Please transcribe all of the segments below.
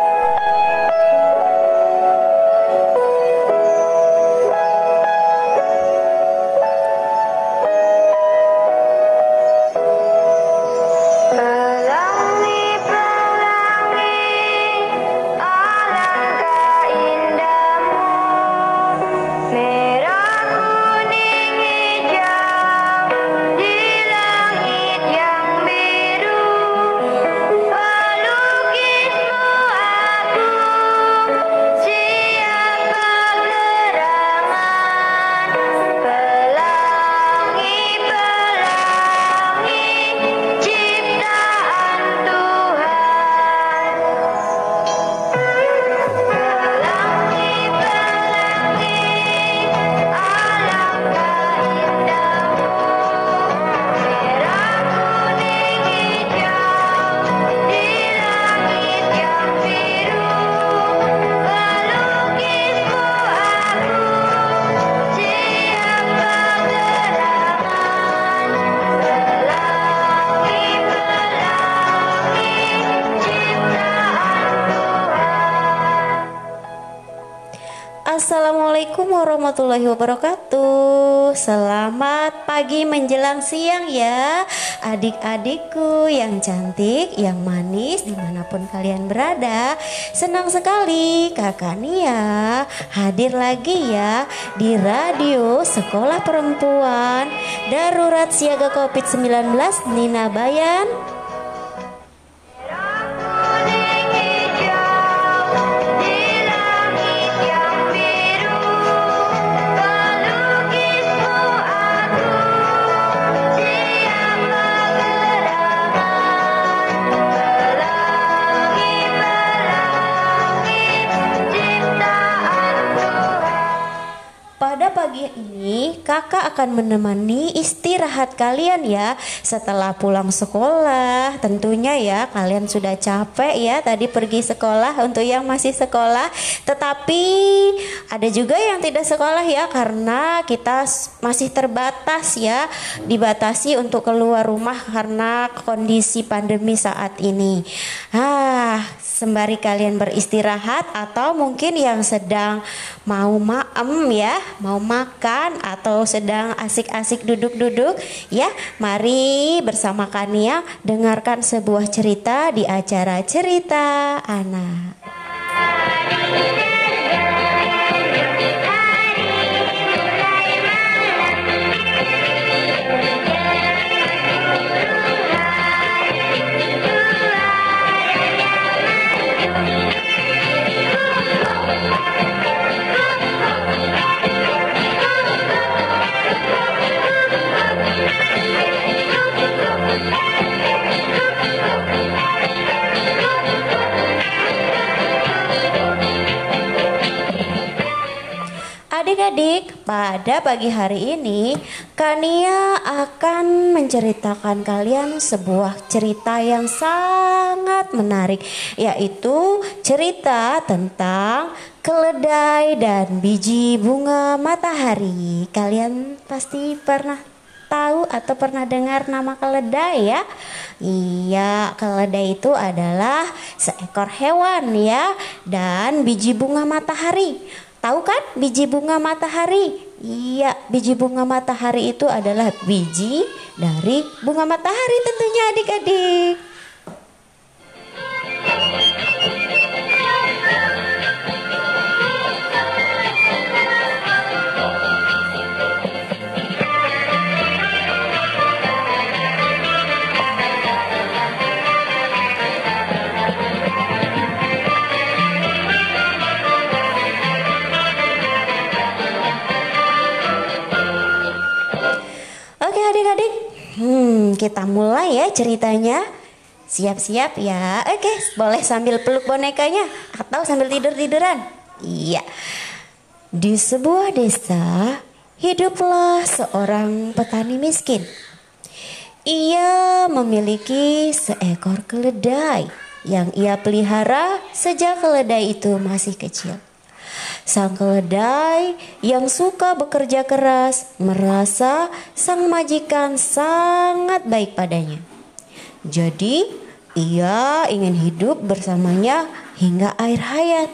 Assalamualaikum warahmatullahi wabarakatuh. Selamat pagi menjelang siang ya Adik-adikku yang cantik, yang manis di mana pun kalian berada. Senang sekali kakak Nia hadir lagi ya Di radio Sekolah Perempuan Darurat Siaga Covid-19 Nina Bayan pagi ini kakak akan menemani istirahat kalian ya setelah pulang sekolah. Tentunya ya kalian sudah capek ya tadi pergi sekolah untuk yang masih sekolah. Tetapi ada juga yang tidak sekolah ya karena kita masih terbatas ya dibatasi untuk keluar rumah karena kondisi pandemi saat ini. Ah, sembari kalian beristirahat atau mungkin yang sedang mau maem ya, mau ma makan atau sedang asik-asik duduk-duduk ya mari bersama Kania dengarkan sebuah cerita di acara cerita anak Adik-adik, pada pagi hari ini Kania akan menceritakan kalian sebuah cerita yang sangat menarik Yaitu cerita tentang keledai dan biji bunga matahari. Kalian pasti pernah tahu atau pernah dengar nama keledai ya? Iya, keledai itu adalah seekor hewan ya dan biji bunga matahari Tahu kan biji bunga matahari? Iya, biji bunga matahari itu adalah biji dari bunga matahari tentunya adik-adik. Ceritanya. Siap-siap ya. Oke, boleh sambil peluk bonekanya atau sambil tidur-tiduran. Iya. Di sebuah desa, hiduplah seorang petani miskin. Ia memiliki seekor keledai yang ia pelihara sejak keledai itu masih kecil. Sang keledai yang suka bekerja keras merasa sang majikan sangat baik padanya. Jadi ia ingin hidup bersamanya hingga air hayat.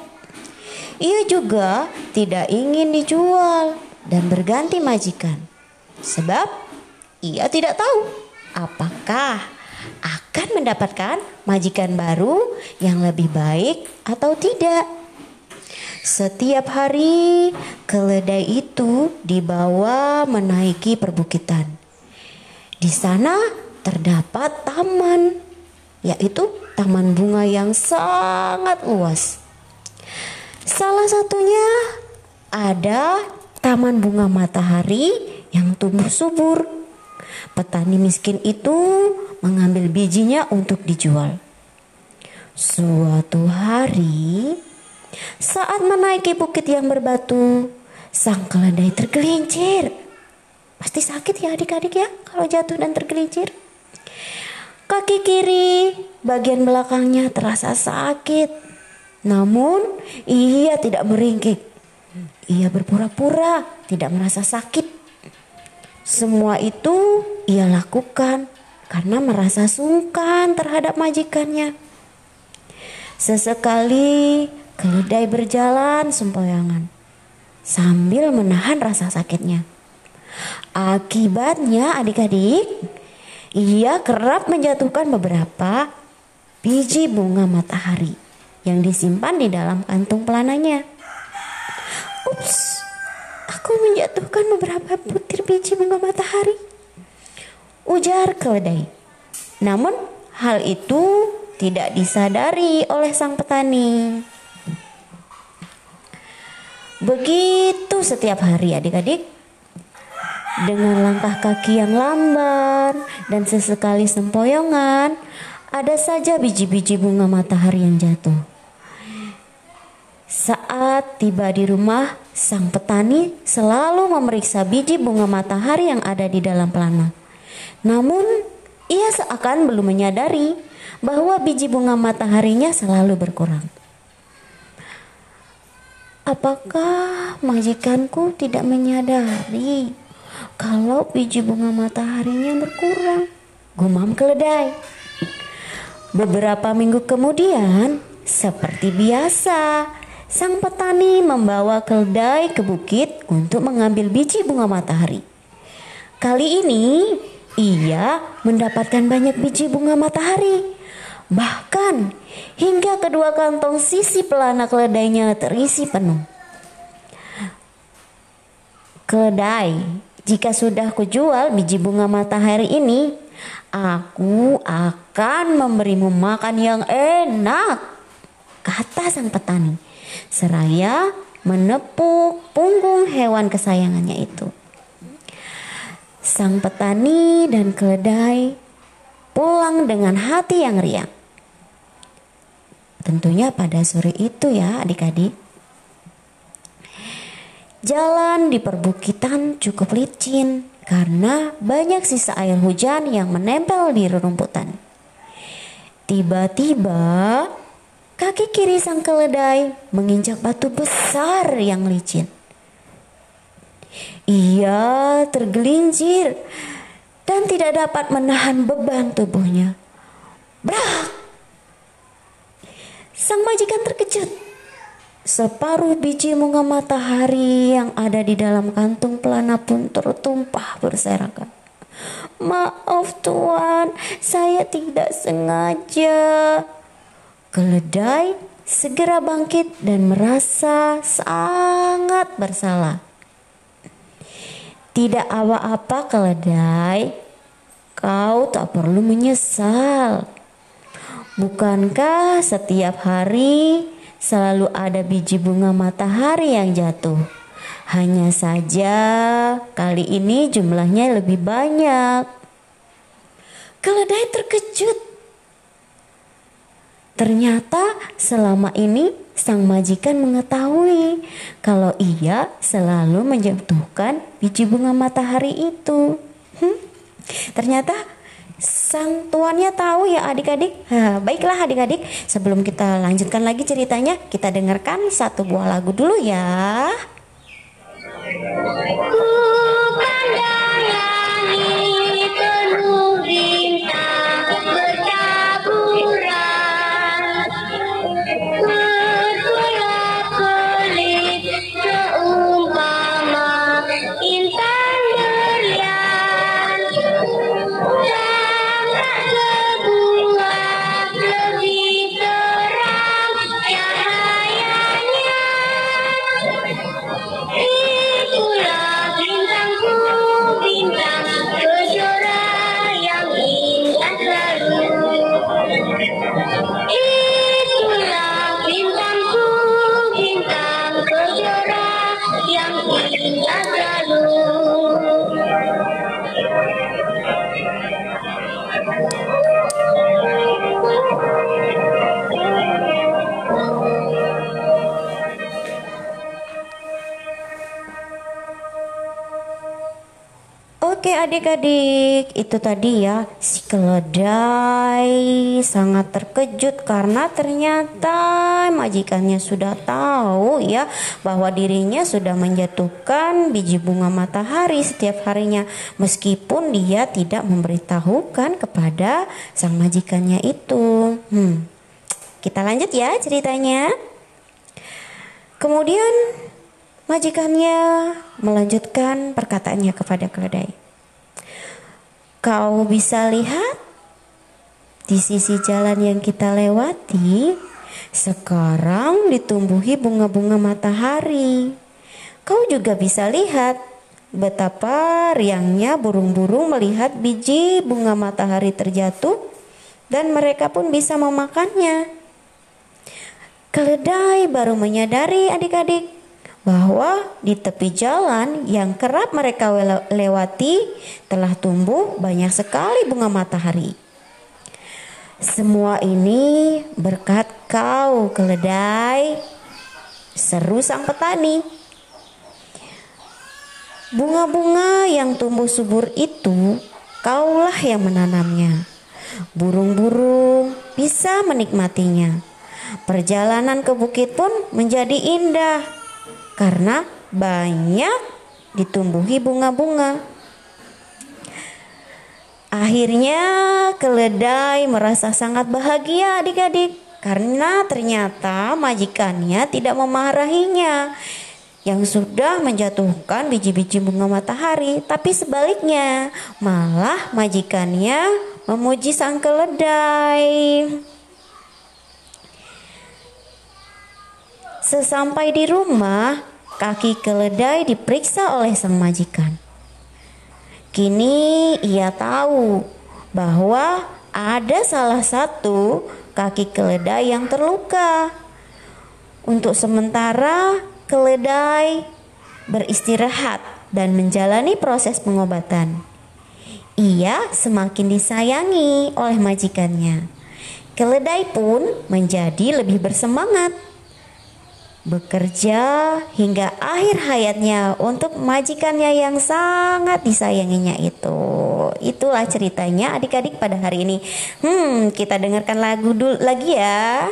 Ia juga tidak ingin dijual dan berganti majikan, sebab ia tidak tahu apakah akan mendapatkan majikan baru yang lebih baik atau tidak. Setiap hari, keledai itu dibawa menaiki perbukitan. Di sana terdapat taman, yaitu taman bunga yang sangat luas. Salah satunya ada taman bunga matahari yang tumbuh subur. Petani miskin itu mengambil bijinya untuk dijual. Suatu hari, saat menaiki bukit yang berbatu, sang keledai tergelincir. Pasti sakit ya adik-adik ya kalau jatuh dan tergelincir. Kaki kiri bagian belakangnya terasa sakit. Namun ia tidak meringkik. Ia berpura-pura tidak merasa sakit. Semua itu ia lakukan karena merasa sungkan terhadap majikannya. Sesekali keledai berjalan sempoyangan sambil menahan rasa sakitnya. Akibatnya adik-adik, ia kerap menjatuhkan beberapa biji bunga matahari yang disimpan di dalam kantung pelananya. Ups, aku menjatuhkan beberapa butir biji bunga matahari. Ujar keledai. Namun hal itu tidak disadari oleh sang petani. Begitu setiap hari adik-adik dengan langkah kaki yang lamban dan sesekali sempoyongan, ada saja biji-biji bunga matahari yang jatuh. Saat tiba di rumah, sang petani selalu memeriksa biji bunga matahari yang ada di dalam pelana. Namun, ia seakan belum menyadari bahwa biji bunga mataharinya selalu berkurang. Apakah majikanku tidak menyadari kalau biji bunga mataharinya berkurang. Gumam keledai. Beberapa minggu kemudian, seperti biasa, sang petani membawa keledai ke bukit untuk mengambil biji bunga matahari. Kali ini, ia mendapatkan banyak biji bunga matahari. Bahkan hingga kedua kantong sisi pelana keledainya terisi penuh. Keledai jika sudah kujual biji bunga matahari ini, aku akan memberimu makan yang enak, kata sang petani. Seraya menepuk punggung hewan kesayangannya itu. Sang petani dan keledai pulang dengan hati yang riang. Tentunya pada sore itu ya adik-adik. Jalan di perbukitan cukup licin karena banyak sisa air hujan yang menempel di rerumputan. Tiba-tiba, kaki kiri sang keledai menginjak batu besar yang licin. Ia tergelincir dan tidak dapat menahan beban tubuhnya. Brak! Sang majikan terkejut Separuh biji bunga matahari yang ada di dalam kantung pelana pun tertumpah berserakan. Maaf tuan, saya tidak sengaja. Keledai segera bangkit dan merasa sangat bersalah. Tidak apa-apa keledai, kau tak perlu menyesal. Bukankah setiap hari selalu ada biji bunga matahari yang jatuh. Hanya saja kali ini jumlahnya lebih banyak. Keledai terkejut. Ternyata selama ini sang majikan mengetahui kalau ia selalu menjatuhkan biji bunga matahari itu. Hmm, ternyata sang tuannya tahu ya adik-adik. Baiklah adik-adik, sebelum kita lanjutkan lagi ceritanya, kita dengarkan satu buah lagu dulu ya. Ku Hey! Adik-adik, itu tadi ya si keledai sangat terkejut karena ternyata majikannya sudah tahu ya bahwa dirinya sudah menjatuhkan biji bunga matahari setiap harinya meskipun dia tidak memberitahukan kepada sang majikannya itu. Hmm. Kita lanjut ya ceritanya. Kemudian majikannya melanjutkan perkataannya kepada keledai. Kau bisa lihat di sisi jalan yang kita lewati sekarang ditumbuhi bunga-bunga matahari. Kau juga bisa lihat betapa riangnya burung-burung melihat biji bunga matahari terjatuh dan mereka pun bisa memakannya. Keledai baru menyadari adik-adik bahwa di tepi jalan yang kerap mereka lewati telah tumbuh banyak sekali bunga matahari. Semua ini berkat kau keledai, seru sang petani. Bunga-bunga yang tumbuh subur itu kaulah yang menanamnya. Burung-burung bisa menikmatinya. Perjalanan ke bukit pun menjadi indah karena banyak ditumbuhi bunga-bunga. Akhirnya keledai merasa sangat bahagia adik-adik karena ternyata majikannya tidak memarahinya yang sudah menjatuhkan biji-biji bunga matahari, tapi sebaliknya malah majikannya memuji sang keledai. Sesampai di rumah, kaki keledai diperiksa oleh sang majikan. Kini ia tahu bahwa ada salah satu kaki keledai yang terluka. Untuk sementara, keledai beristirahat dan menjalani proses pengobatan. Ia semakin disayangi oleh majikannya. Keledai pun menjadi lebih bersemangat bekerja hingga akhir hayatnya untuk majikannya yang sangat disayanginya itu. Itulah ceritanya adik-adik pada hari ini. Hmm, kita dengarkan lagu dulu lagi ya.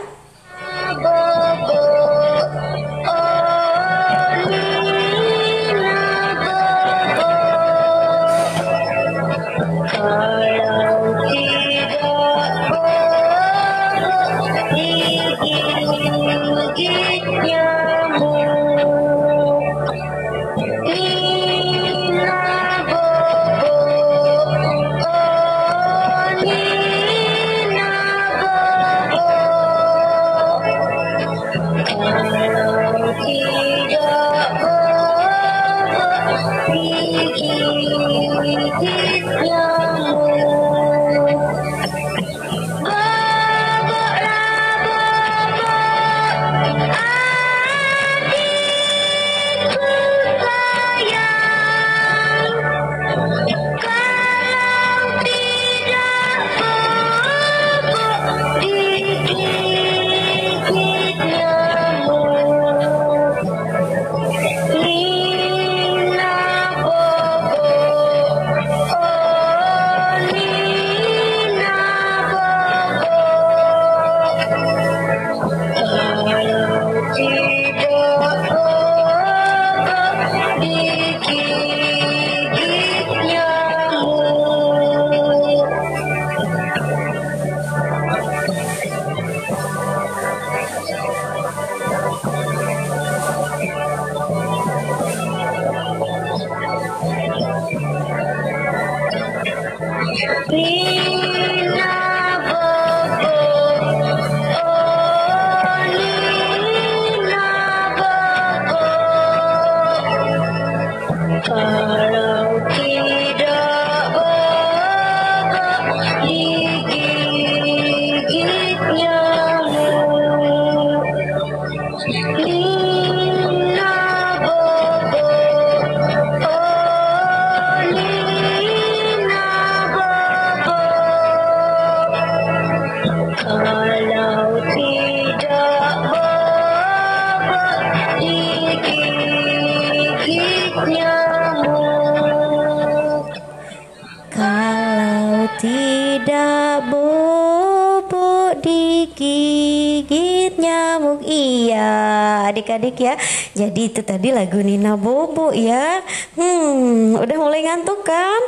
Adik-adik ya. Jadi itu tadi lagu Nina Bobo ya. Hmm udah mulai ngantuk kan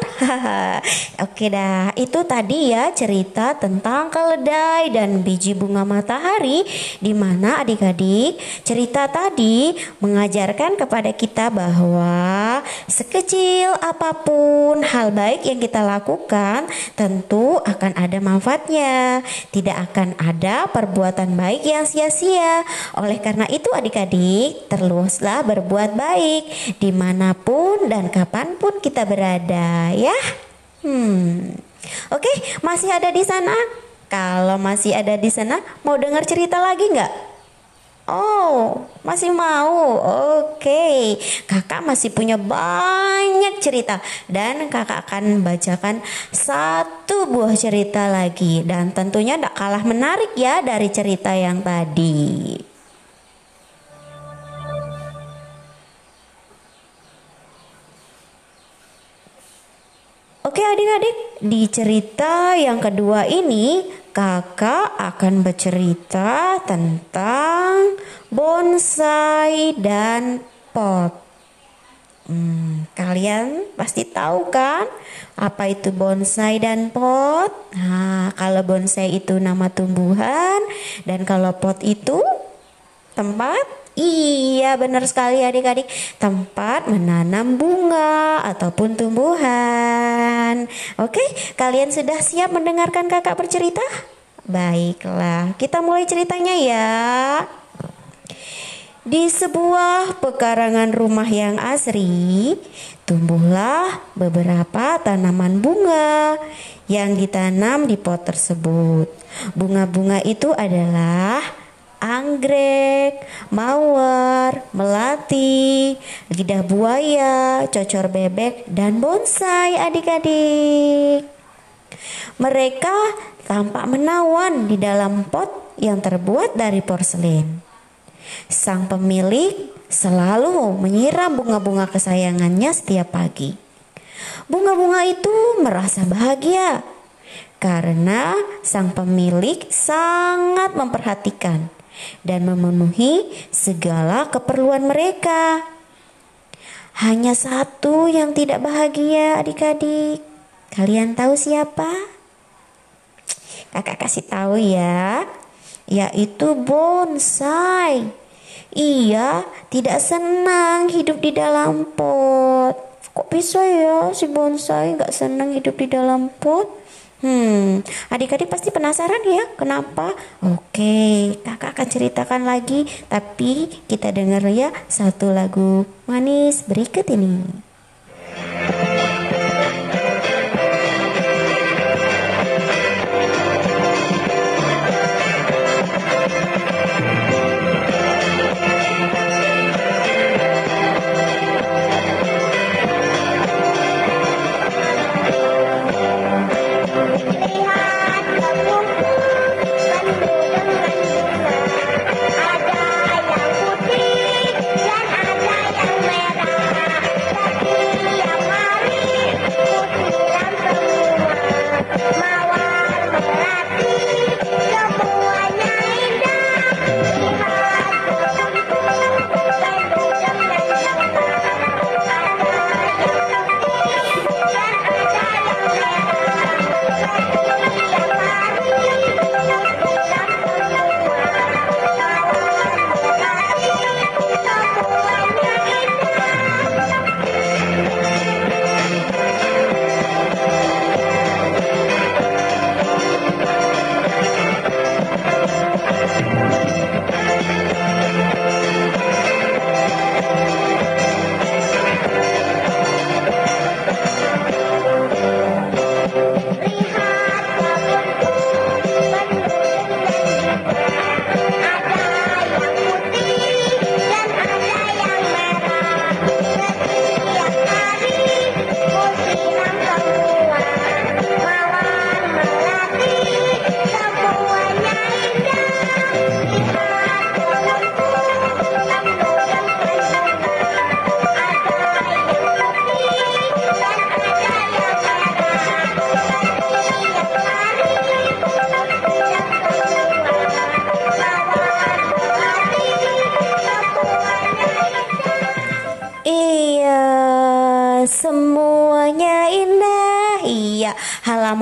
oke dah itu tadi ya cerita tentang keledai dan biji bunga matahari di mana adik-adik cerita tadi mengajarkan kepada kita bahwa sekecil apa pun hal baik yang kita lakukan tentu akan ada manfaatnya. Tidak akan ada perbuatan baik yang sia-sia. Oleh karena itu adik-adik teruslah berbuat baik di mana pun dan kapan pun kita berada ya. Hmm. Oke, masih ada di sana? Kalau masih ada di sana, mau dengar cerita lagi nggak? Oh, masih mau? Oke, kakak masih punya banyak cerita dan kakak akan bacakan satu buah cerita lagi dan tentunya tidak kalah menarik ya dari cerita yang tadi. Oke adik-adik, di cerita yang kedua ini kakak akan bercerita tentang bonsai dan pot. Hmm, kalian pasti tahu kan apa itu bonsai dan pot? Nah, kalau bonsai itu nama tumbuhan dan kalau pot itu tempat Iya benar sekali adik-adik Tempat menanam bunga ataupun tumbuhan Oke kalian sudah siap mendengarkan kakak bercerita? Baiklah kita mulai ceritanya ya di sebuah pekarangan rumah yang asri, tumbuhlah beberapa tanaman bunga yang ditanam di pot tersebut. Bunga-bunga itu adalah anggrek, mawar, melati, lidah buaya, cocor bebek, dan bonsai adik-adik. Mereka tampak menawan di dalam pot yang terbuat dari porselen. Sang pemilik selalu menyiram bunga-bunga kesayangannya setiap pagi. Bunga-bunga itu merasa bahagia karena sang pemilik sangat memperhatikan dan memenuhi segala keperluan mereka. Hanya satu yang tidak bahagia adik-adik. Kalian tahu siapa? Kakak kasih tahu ya. Yaitu bonsai. Ia tidak senang hidup di dalam pot. Kok bisa ya si bonsai nggak senang hidup di dalam pot? Hmm, adik-adik pasti penasaran ya kenapa? Oke, kakak akan ceritakan lagi, tapi kita dengar ya satu lagu manis berikut ini.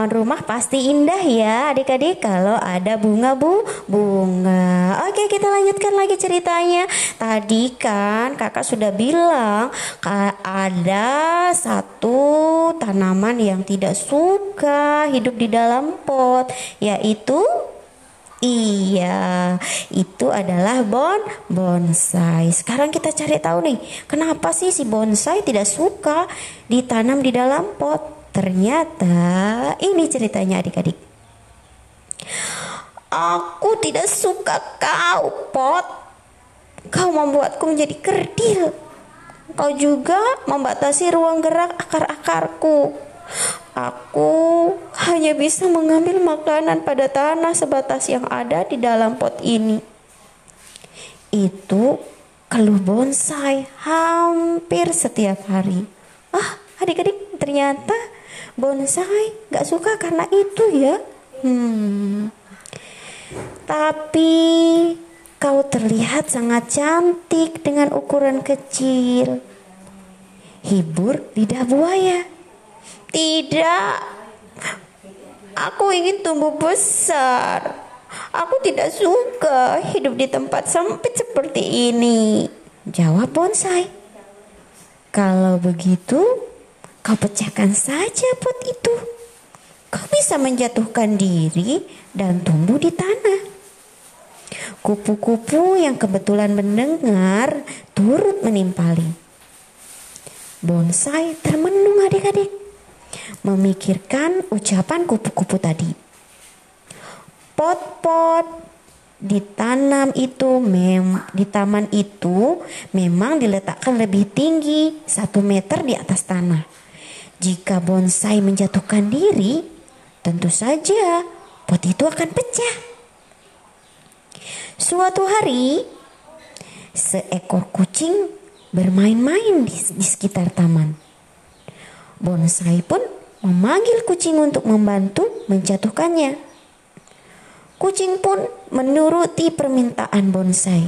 Halaman rumah pasti indah ya adik-adik kalau ada bunga bu bunga. Oke kita lanjutkan lagi ceritanya. Tadi kan kakak sudah bilang ada satu tanaman yang tidak suka hidup di dalam pot yaitu Iya, itu adalah bon bonsai. Sekarang kita cari tahu nih, kenapa sih si bonsai tidak suka ditanam di dalam pot? Ternyata ini ceritanya adik-adik. Aku tidak suka kau, pot. Kau membuatku menjadi kerdil. Kau juga membatasi ruang gerak akar-akarku. Aku hanya bisa mengambil makanan pada tanah sebatas yang ada di dalam pot ini. Itu keluh bonsai hampir setiap hari. Ah, adik-adik ternyata bonsai gak suka karena itu ya. Hmm. Tapi kau terlihat sangat cantik dengan ukuran kecil. Hibur lidah buaya. Tidak. Aku ingin tumbuh besar. Aku tidak suka hidup di tempat sempit seperti ini. Jawab bonsai. Kalau begitu, kau pecahkan saja pot itu. Kau bisa menjatuhkan diri dan tumbuh di tanah. Kupu-kupu yang kebetulan mendengar turut menimpali. Bonsai termenung adik-adik memikirkan ucapan kupu-kupu tadi. Pot-pot ditanam itu mem di taman itu memang diletakkan lebih tinggi satu meter di atas tanah. Jika bonsai menjatuhkan diri, tentu saja pot itu akan pecah. Suatu hari, seekor kucing bermain-main di, di sekitar taman. Bonsai pun memanggil kucing untuk membantu menjatuhkannya. Kucing pun menuruti permintaan bonsai.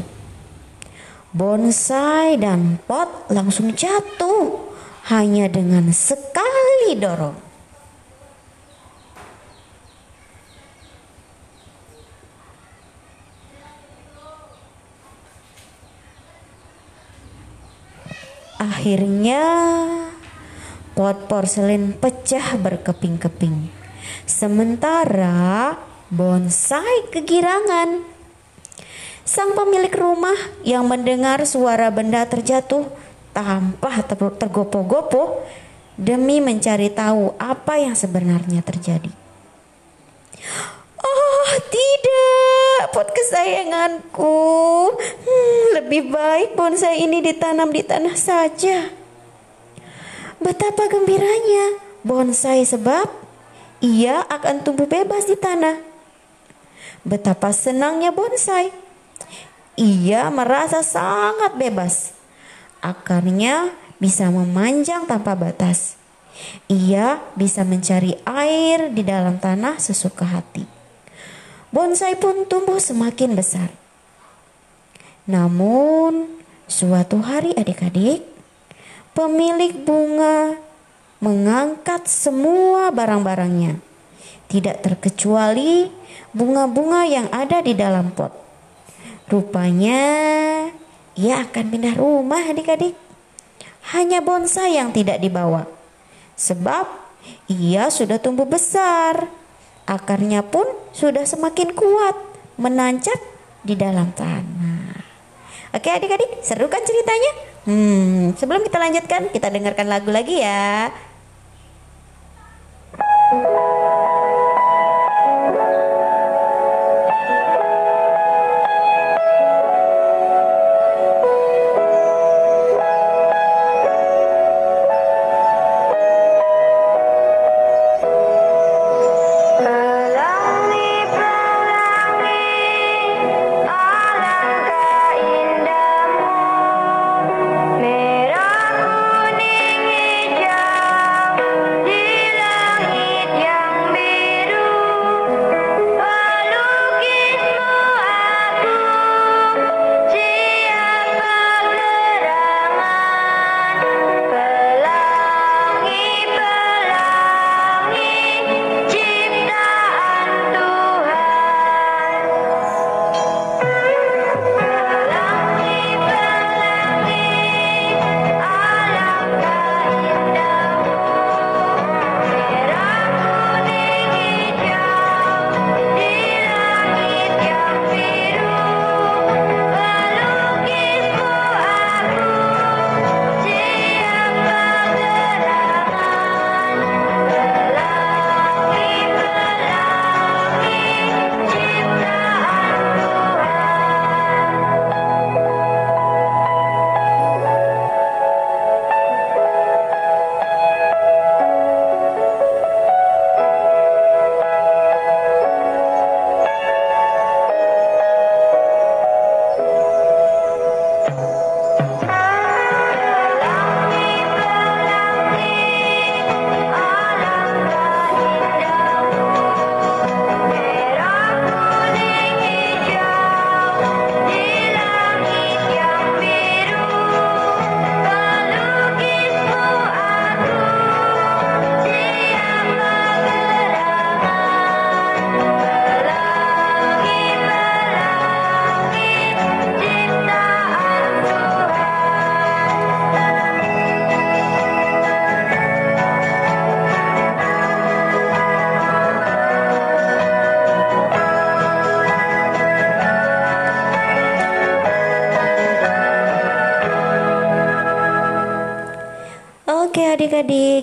Bonsai dan pot langsung jatuh hanya dengan sekali dorong. Akhirnya pot porselen pecah berkeping-keping. Sementara bonsai kegirangan. Sang pemilik rumah yang mendengar suara benda terjatuh tanpa tergopoh-gopoh demi mencari tahu apa yang sebenarnya terjadi. Oh tidak, pot kesayanganku. Hmm, lebih baik bonsai ini ditanam di tanah saja. Betapa gembiranya bonsai sebab ia akan tumbuh bebas di tanah. Betapa senangnya bonsai. Ia merasa sangat bebas. Akarnya bisa memanjang tanpa batas. Ia bisa mencari air di dalam tanah sesuka hati. Bonsai pun tumbuh semakin besar. Namun, suatu hari adik-adik, pemilik bunga mengangkat semua barang-barangnya, tidak terkecuali bunga-bunga yang ada di dalam pot. Rupanya ia akan pindah rumah adik-adik. Hanya bonsai yang tidak dibawa. Sebab ia sudah tumbuh besar. Akarnya pun sudah semakin kuat menancap di dalam tanah. Oke adik-adik, seru kan ceritanya? Hmm, sebelum kita lanjutkan, kita dengarkan lagu lagi ya.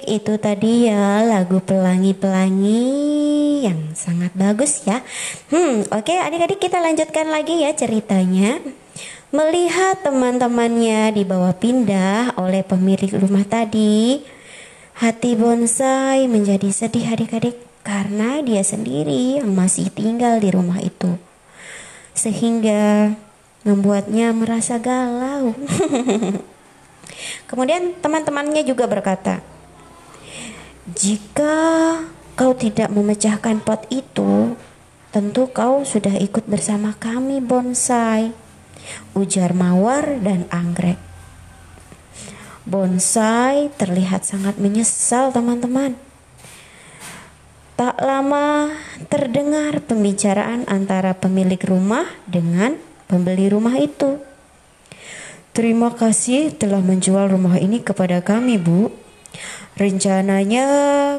Adik-adik, itu tadi ya lagu pelangi-pelangi yang sangat bagus ya. Hmm, oke okay, adik-adik kita lanjutkan lagi ya ceritanya. Melihat teman-temannya dibawa pindah oleh pemilik rumah tadi, hati bonsai menjadi sedih adik-adik karena dia sendiri yang masih tinggal di rumah itu. Sehingga membuatnya merasa galau. Kemudian teman-temannya juga berkata, "Jika kau tidak memecahkan pot itu, tentu kau sudah ikut bersama kami bonsai." ujar Mawar dan Anggrek. Bonsai terlihat sangat menyesal teman-teman. Tak lama terdengar pembicaraan antara pemilik rumah dengan pembeli rumah itu. Terima kasih telah menjual rumah ini kepada kami, Bu. Rencananya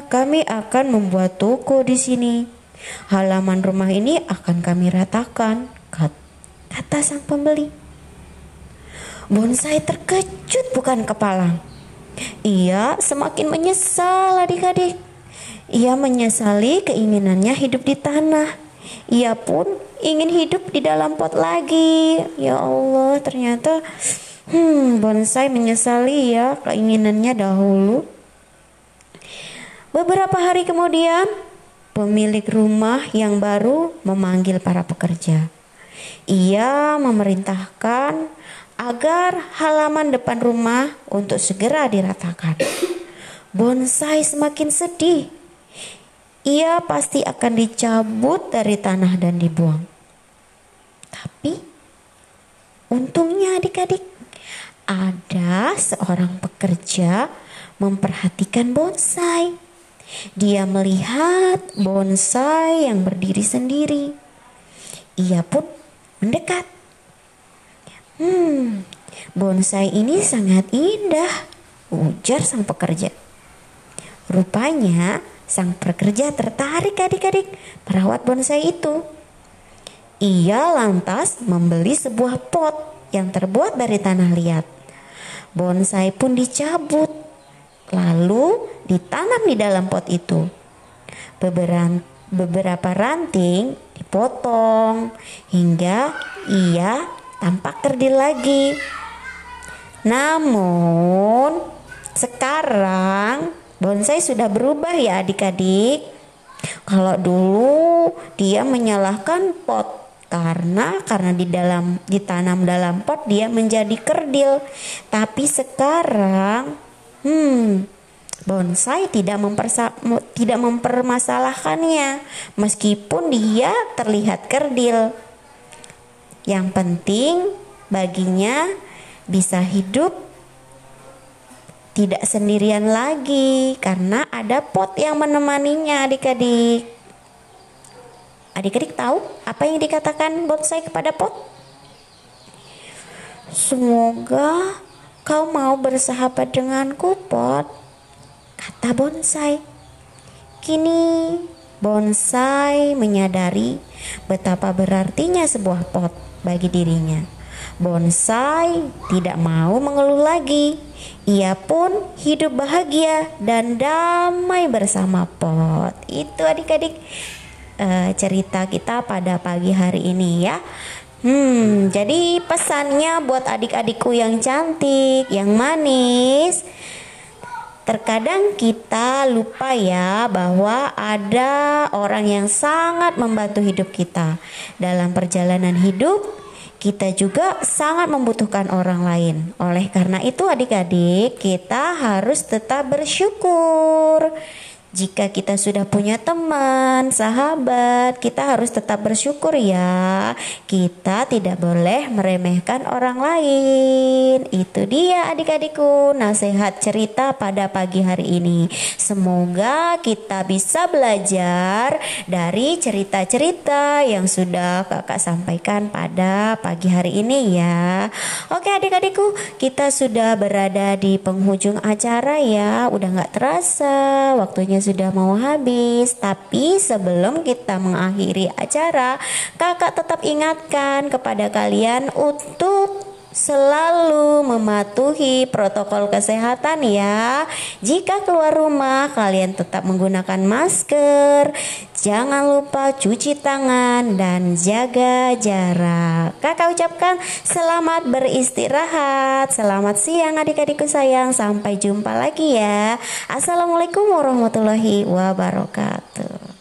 kami akan membuat toko di sini. Halaman rumah ini akan kami ratakan, kata sang pembeli. Bonsai terkejut bukan kepala. Ia semakin menyesal adik-adik. Ia menyesali keinginannya hidup di tanah. Ia pun ingin hidup di dalam pot lagi. Ya Allah, ternyata hmm, bonsai menyesali ya keinginannya dahulu. Beberapa hari kemudian, pemilik rumah yang baru memanggil para pekerja. Ia memerintahkan agar halaman depan rumah untuk segera diratakan. Bonsai semakin sedih. Ia pasti akan dicabut dari tanah dan dibuang. Tapi untungnya adik-adik ada seorang pekerja memperhatikan bonsai. Dia melihat bonsai yang berdiri sendiri. Ia pun mendekat. Hmm, bonsai ini sangat indah, ujar sang pekerja. Rupanya sang pekerja tertarik adik-adik merawat bonsai itu. Ia lantas membeli sebuah pot yang terbuat dari tanah liat. Bonsai pun dicabut, lalu ditanam di dalam pot itu. Beberapa beberapa ranting dipotong hingga ia tampak kerdil lagi. Namun sekarang bonsai sudah berubah ya adik-adik. Kalau dulu dia menyalahkan pot karena karena di dalam ditanam dalam pot dia menjadi kerdil. Tapi sekarang hmm Bonsai tidak mempersa tidak mempermasalahkannya meskipun dia terlihat kerdil. Yang penting baginya bisa hidup tidak sendirian lagi karena ada pot yang menemaninya adik-adik. Adik-adik tahu apa yang dikatakan bonsai kepada pot? Semoga kau mau bersahabat denganku, pot kata bonsai. Kini bonsai menyadari betapa berartinya sebuah pot bagi dirinya. Bonsai tidak mau mengeluh lagi. Ia pun hidup bahagia dan damai bersama pot. Itu adik-adik uh, cerita kita pada pagi hari ini ya. Hmm, jadi pesannya buat adik-adikku yang cantik, yang manis, Terkadang kita lupa ya bahwa ada orang yang sangat membantu hidup kita. Dalam perjalanan hidup, kita juga sangat membutuhkan orang lain. Oleh karena itu adik-adik, kita harus tetap bersyukur. Jika kita sudah punya teman, sahabat, kita harus tetap bersyukur ya. Kita tidak boleh meremehkan orang lain. Itu dia adik-adikku nasihat cerita pada pagi hari ini. Semoga kita bisa belajar dari cerita-cerita yang sudah kakak sampaikan pada pagi hari ini ya. Oke adik-adikku, kita sudah berada di penghujung acara ya. Udah gak terasa waktunya sudah mau habis, tapi sebelum kita mengakhiri acara, kakak tetap ingatkan kepada kalian untuk selalu mematuhi protokol kesehatan ya. Jika keluar rumah, kalian tetap menggunakan masker. Jangan lupa cuci tangan dan jaga jarak. Kakak ucapkan selamat beristirahat. Selamat siang adik-adikku sayang. Sampai jumpa lagi ya. Assalamualaikum warahmatullahi wabarakatuh.